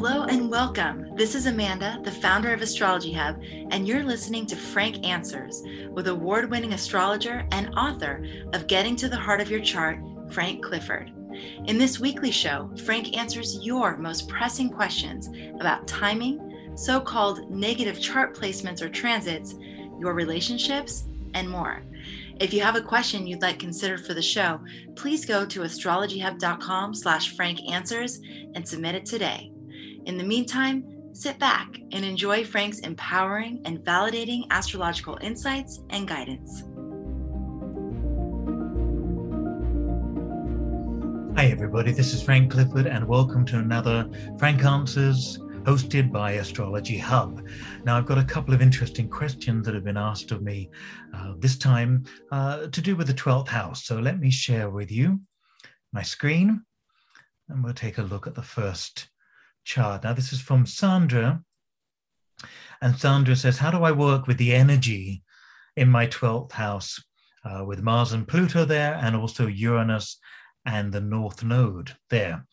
Hello and welcome. This is Amanda, the founder of Astrology Hub, and you're listening to Frank Answers with award winning astrologer and author of Getting to the Heart of Your Chart, Frank Clifford. In this weekly show, Frank answers your most pressing questions about timing, so called negative chart placements or transits, your relationships, and more. If you have a question you'd like considered for the show, please go to astrologyhub.com slash frankanswers and submit it today. In the meantime, sit back and enjoy Frank's empowering and validating astrological insights and guidance. Hi, everybody. This is Frank Clifford, and welcome to another Frank Answers hosted by Astrology Hub. Now, I've got a couple of interesting questions that have been asked of me uh, this time uh, to do with the 12th house. So let me share with you my screen, and we'll take a look at the first chart. Now, this is from Sandra. And Sandra says, How do I work with the energy in my 12th house uh, with Mars and Pluto there, and also Uranus and the North Node there?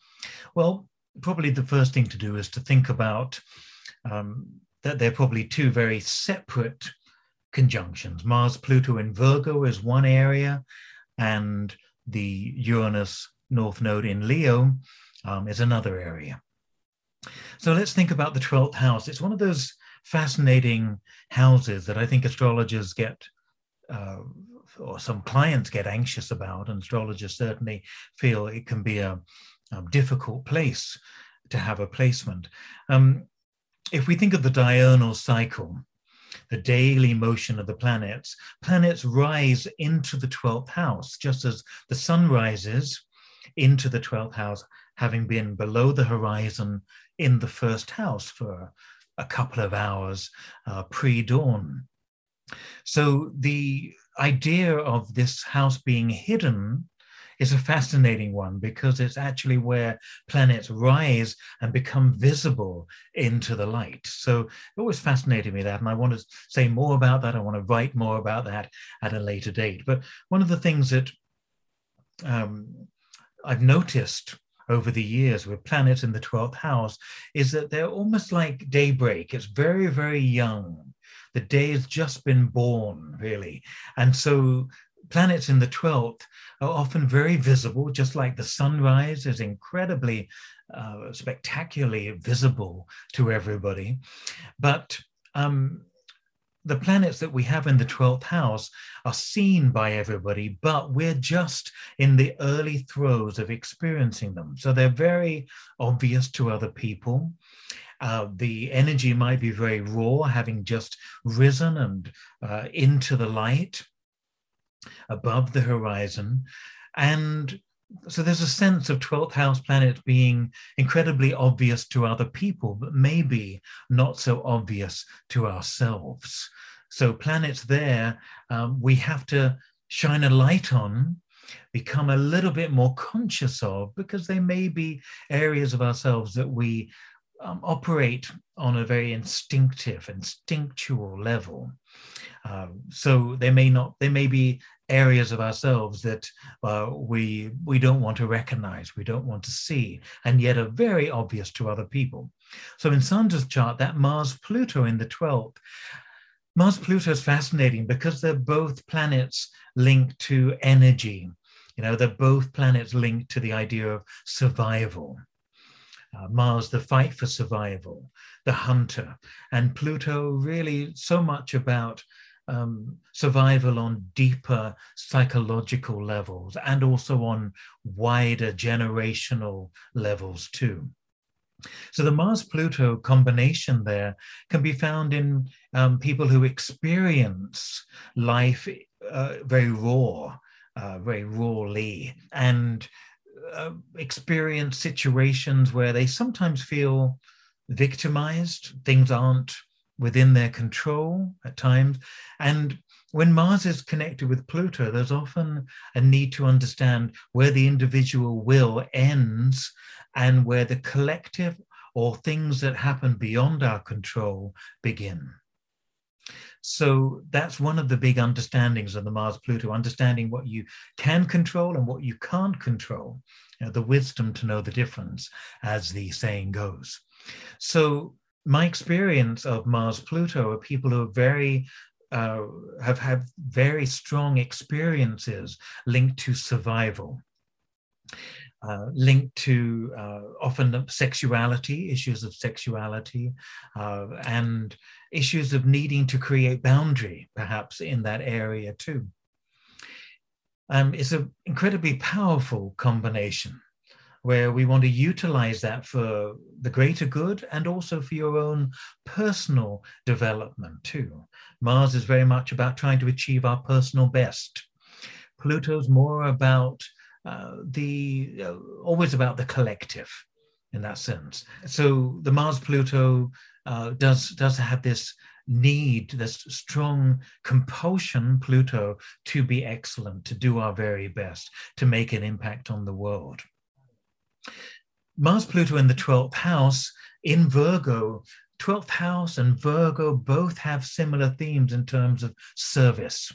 Well, probably the first thing to do is to think about um, that they're probably two very separate conjunctions. Mars Pluto in Virgo is one area, and the Uranus North Node in Leo um, is another area. So let's think about the 12th house. It's one of those fascinating houses that I think astrologers get, uh, or some clients get anxious about, and astrologers certainly feel it can be a, a difficult place to have a placement. Um, if we think of the diurnal cycle, the daily motion of the planets, planets rise into the 12th house, just as the sun rises into the 12th house, having been below the horizon in the first house for a couple of hours uh, pre dawn. So the idea of this house being hidden is a fascinating one because it's actually where planets rise and become visible into the light. So it always fascinated me that, and I want to say more about that. I want to write more about that at a later date. But one of the things that um, I've noticed over the years with planets in the 12th house is that they're almost like daybreak. It's very, very young. The day has just been born, really. And so planets in the 12th are often very visible, just like the sunrise is incredibly uh, spectacularly visible to everybody. But um, the planets that we have in the 12th house are seen by everybody, but we're just in the early throes of experiencing them. So they're very obvious to other people. Uh, the energy might be very raw, having just risen and uh, into the light above the horizon. And so there's a sense of 12th house planets being incredibly obvious to other people, but maybe not so obvious to ourselves. So planets there, um, we have to shine a light on, become a little bit more conscious of, because they may be areas of ourselves that we um, operate on a very instinctive, instinctual level. Um, so they may not, they may be areas of ourselves that uh, we we don't want to recognize, we don't want to see, and yet are very obvious to other people. So in Sandra's chart, that Mars Pluto in the 12th, Mars Pluto is fascinating because they're both planets linked to energy. You know, they're both planets linked to the idea of survival. Uh, Mars, the fight for survival, the hunter, and Pluto, really so much about um, survival on deeper psychological levels and also on wider generational levels too. So the Mars Pluto combination there can be found in um, people who experience life uh, very raw, uh, very rawly, and uh, experience situations where they sometimes feel victimized. Things aren't within their control at times. And when Mars is connected with Pluto, there's often a need to understand where the individual will ends and where the collective or things that happen beyond our control begin. So that's one of the big understandings of the Mars Pluto, understanding what you can control and what you can't control, you know, the wisdom to know the difference, as the saying goes. So my experience of Mars Pluto are people who are very uh, have had very strong experiences linked to survival. Uh, linked to uh, often sexuality, issues of sexuality, uh, and issues of needing to create boundary, perhaps in that area too. Um, it's an incredibly powerful combination where we want to utilize that for the greater good and also for your own personal development too. Mars is very much about trying to achieve our personal best. Pluto's more about uh, the uh, always about the collective in that sense. So the Mars Pluto uh, does does have this need, this strong compulsion, Pluto, to be excellent, to do our very best, to make an impact on the world. Mars Pluto in the 12th house in Virgo, 12th house and Virgo both have similar themes in terms of service.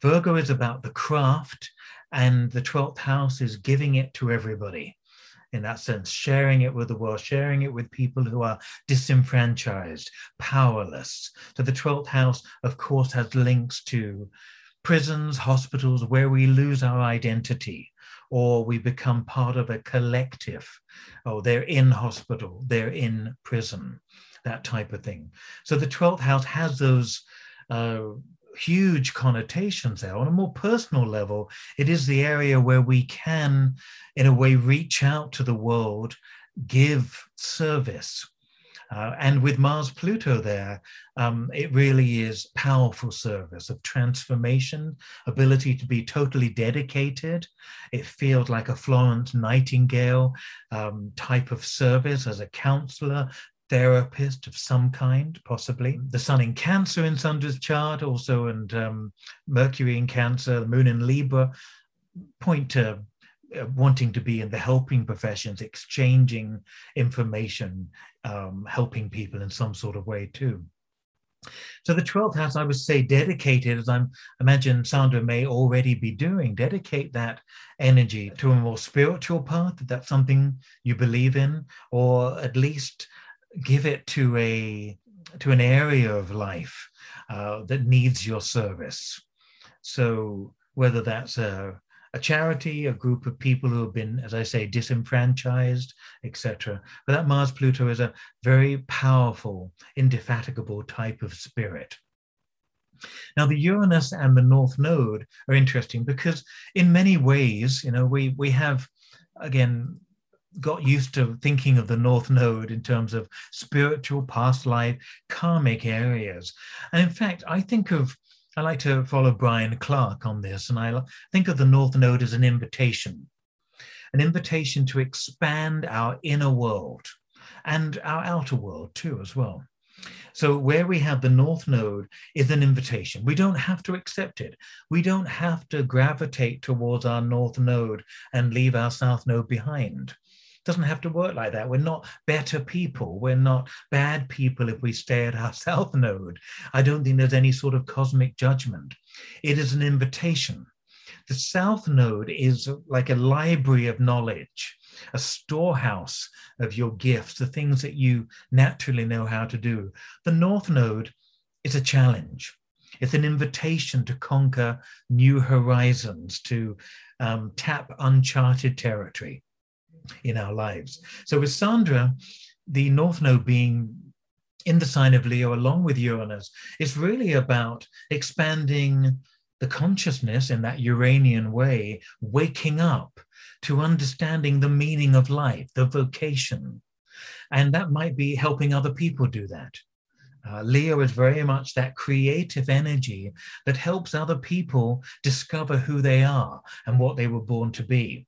Virgo is about the craft, and the 12th house is giving it to everybody in that sense, sharing it with the world, sharing it with people who are disenfranchised, powerless. So the 12th house, of course, has links to prisons, hospitals, where we lose our identity or we become part of a collective. Oh, they're in hospital, they're in prison, that type of thing. So the 12th house has those uh, huge connotations there. On a more personal level, it is the area where we can, in a way, reach out to the world, give service. Uh, and with Mars Pluto there, um, it really is powerful service of transformation, ability to be totally dedicated. It feels like a Florence Nightingale um, type of service as a counselor, therapist of some kind, possibly. The sun in Cancer in Sandra's chart, also, and um, Mercury in Cancer, the moon in Libra, point to wanting to be in the helping professions, exchanging information, um, helping people in some sort of way too. So the 12th house, I would say, dedicated, as I imagine Sandra may already be doing, dedicate that energy to a more spiritual path, that's something you believe in, or at least give it to a to an area of life uh, that needs your service. So whether that's a, a charity, a group of people who have been, as I say, disenfranchised, etc. But that Mars Pluto is a very powerful, indefatigable type of spirit. Now, the Uranus and the North Node are interesting because, in many ways, you know, we we have again got used to thinking of the North Node in terms of spiritual, past life, karmic areas. And in fact, I think of, I like to follow Brian Clark on this, and I think of the North Node as an invitation, an invitation to expand our inner world and our outer world too, as well. So, where we have the North Node is an invitation. We don't have to accept it. We don't have to gravitate towards our North Node and leave our South Node behind doesn't have to work like that. We're not better people. We're not bad people if we stay at our south node. I don't think there's any sort of cosmic judgment. It is an invitation. The south node is like a library of knowledge, a storehouse of your gifts, the things that you naturally know how to do. The north node is a challenge. It's an invitation to conquer new horizons, to um, tap uncharted territory in our lives. So with Sandra, the North Node being in the sign of Leo along with Uranus it's really about expanding the consciousness in that Uranian way, waking up to understanding the meaning of life, the vocation. And that might be helping other people do that. Uh, Leo is very much that creative energy that helps other people discover who they are and what they were born to be.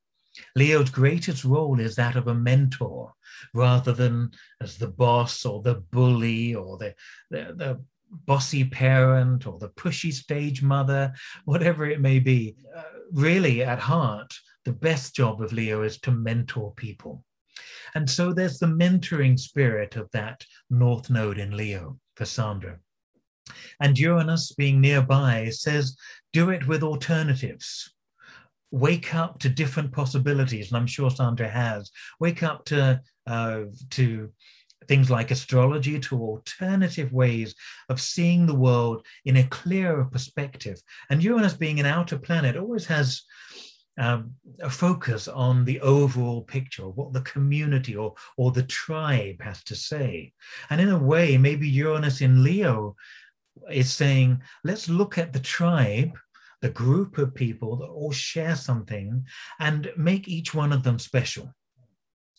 Leo's greatest role is that of a mentor rather than as the boss or the bully or the, the, the bossy parent or the pushy stage mother, whatever it may be. Uh, really, at heart, the best job of Leo is to mentor people. And so there's the mentoring spirit of that North Node in Leo for Sandra. And Uranus, being nearby, says, do it with alternatives. Wake up to different possibilities, and I'm sure Sandra has. Wake up to uh, to things like astrology, to alternative ways of seeing the world in a clearer perspective. And Uranus, being an outer planet, always has um, a focus on the overall picture, what the community or, or the tribe has to say. And in a way, maybe Uranus in Leo is saying, let's look at the tribe, the group of people that all share something, and make each one of them special.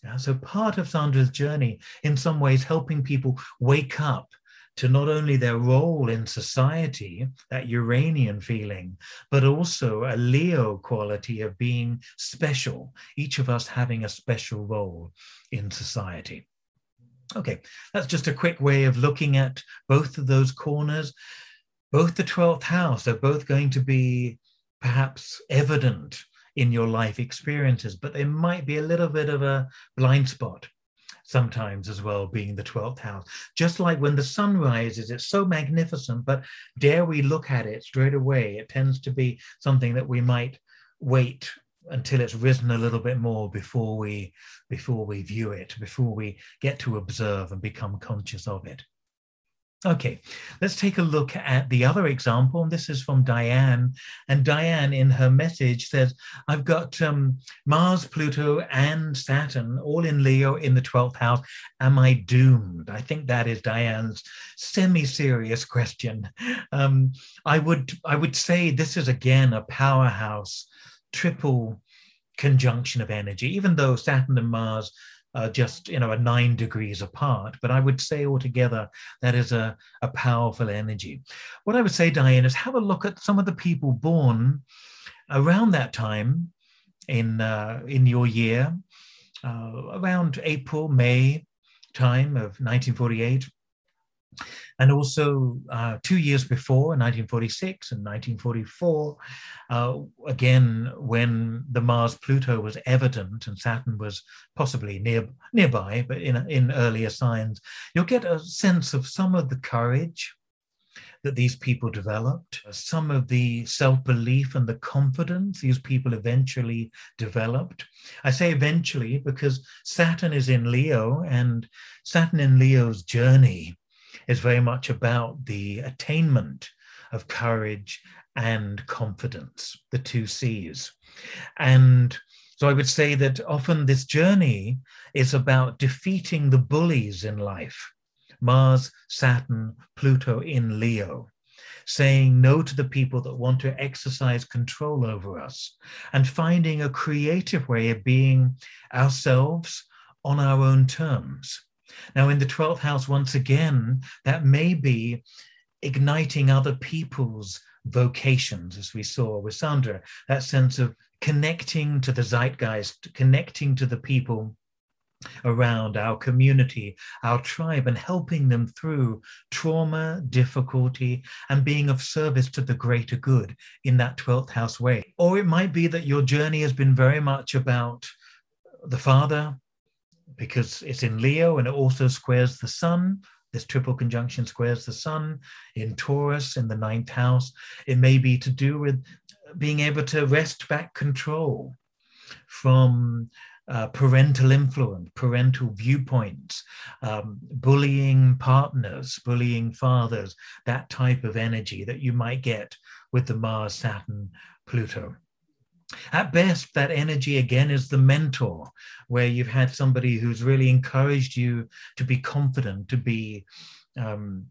Yeah, so part of Sandra's journey, in some ways, helping people wake up to not only their role in society, that Uranian feeling, but also a Leo quality of being special, each of us having a special role in society. Okay, that's just a quick way of looking at both of those corners. Both the 12th house, they're both going to be perhaps evident in your life experiences, but there might be a little bit of a blind spot sometimes as well, being the 12th house. Just like when the sun rises, it's so magnificent, but dare we look at it straight away? It tends to be something that we might wait until it's risen a little bit more before we before we view it before we get to observe and become conscious of it okay let's take a look at the other example. This is from dianne and dianne in her message says i've got um, mars pluto and saturn all in leo in the 12th house. Am i doomed? I think that is dianne's semi-serious question. Um, i would i would say this is again a powerhouse triple conjunction of energy, even though Saturn and Mars are just you know a nine degrees apart. But I would say altogether that is a, a powerful energy. What I would say, Dianne, is have a look at some of the people born around that time in uh, in your year, uh, around April, May time of 1948 and also uh, two years before, 1946 and 1944, uh, again, when the Mars Pluto was evident and Saturn was possibly near, nearby, but in, in earlier signs, you'll get a sense of some of the courage that these people developed, some of the self belief and the confidence these people eventually developed. I say eventually because Saturn is in Leo, and Saturn in Leo's journey is very much about the attainment of courage and confidence, the two C's. And so I would say that often this journey is about defeating the bullies in life Mars, Saturn, Pluto in Leo. Saying no to the people that want to exercise control over us and finding a creative way of being ourselves on our own terms. Now, in the 12th house, once again, that may be igniting other people's vocations, as we saw with Sandra, that sense of connecting to the zeitgeist, connecting to the people around our community, our tribe, and helping them through trauma, difficulty, and being of service to the greater good in that 12th house way. Or it might be that your journey has been very much about the father, because it's in Leo and it also squares the sun. This triple conjunction squares the sun in Taurus in the ninth house. It may be to do with being able to wrest back control from uh, parental influence, parental viewpoints, um, bullying partners, bullying fathers, that type of energy that you might get with the Mars, Saturn, Pluto. At best, that energy again is the mentor, where you've had somebody who's really encouraged you to be confident, to be um,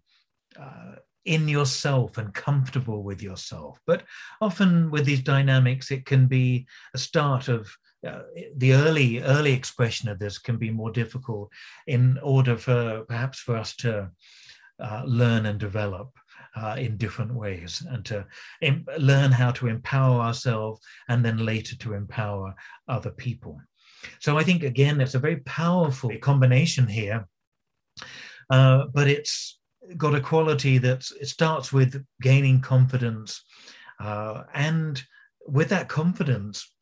uh, in yourself and comfortable with yourself. But often with these dynamics, it can be a start of uh, the early early expression of this can be more difficult in order for perhaps for us to uh, learn and develop uh, in different ways and to em- learn how to empower ourselves and then later to empower other people. So I think, again, it's a very powerful combination here, uh, but it's got a quality that it starts with gaining confidence. Uh, and with that confidence,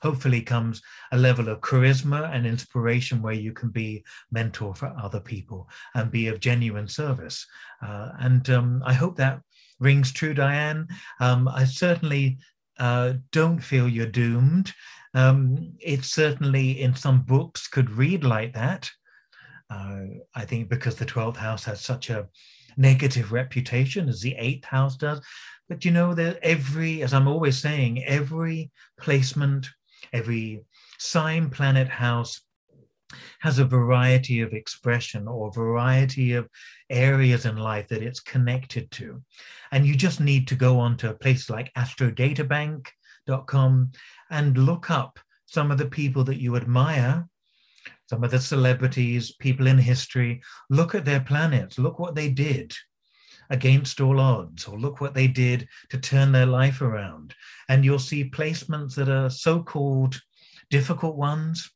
hopefully comes a level of charisma and inspiration where you can be mentor for other people and be of genuine service. Uh, and um, I hope that rings true, Dianne. Um, I certainly uh, don't feel you're doomed. Um, it certainly, in some books, could read like that. Uh, I think because the 12th house has such a negative reputation as the eighth house does. But you know that every, as I'm always saying, every placement, every sign, planet, house has a variety of expression or variety of areas in life that it's connected to. And you just need to go onto a place like astrodatabank.com and look up some of the people that you admire, some of the celebrities, people in history. Look at their planets, look what they did against all odds, or look what they did to turn their life around. And you'll see placements that are so called difficult ones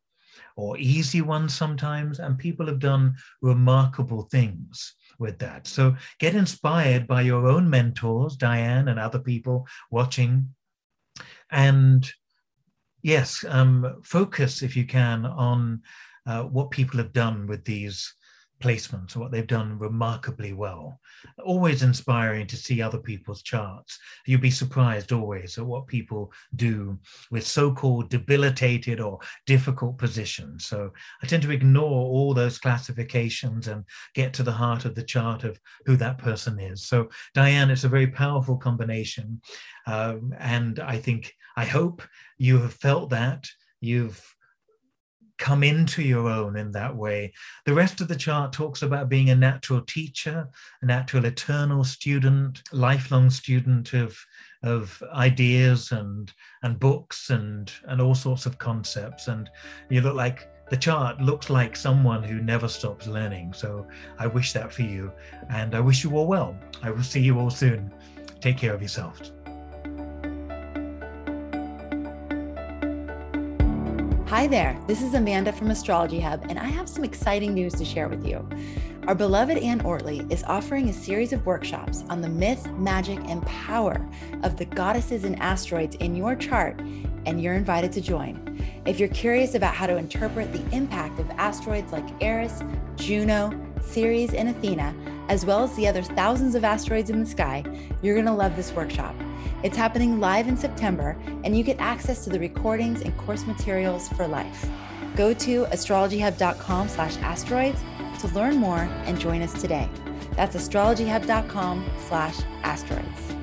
or easy ones sometimes, and people have done remarkable things with that. So get inspired by your own mentors, Dianne, and other people watching. And yes, um, focus if you can on uh, what people have done with these placements, what they've done remarkably well. Always inspiring to see other people's charts. You'd be surprised always at what people do with so called debilitated or difficult positions. So I tend to ignore all those classifications and get to the heart of the chart of who that person is. So, Dianne, it's a very powerful combination. Um, and I think, I hope you have felt that. You've come into your own in that way. The rest of the chart talks about being a natural teacher, a natural eternal student, lifelong student of of ideas and and books and and all sorts of concepts. And you look like the chart looks like someone who never stops learning. So I wish that for you, and I wish you all well. I will see you all soon. Take care of yourself. Hi there, this is Amanda from Astrology Hub, and I have some exciting news to share with you. Our beloved Anne Ortelee is offering a series of workshops on the myth, magic, and power of the goddesses and asteroids in your chart, and you're invited to join. If you're curious about how to interpret the impact of asteroids like Eris, Juno, Ceres, and Athena, as well as the other thousands of asteroids in the sky, you're going to love this workshop. It's happening live in September, and you get access to the recordings and course materials for life. Go to astrologyhub.com slash asteroids to learn more and join us today. That's astrologyhub.com slash asteroids.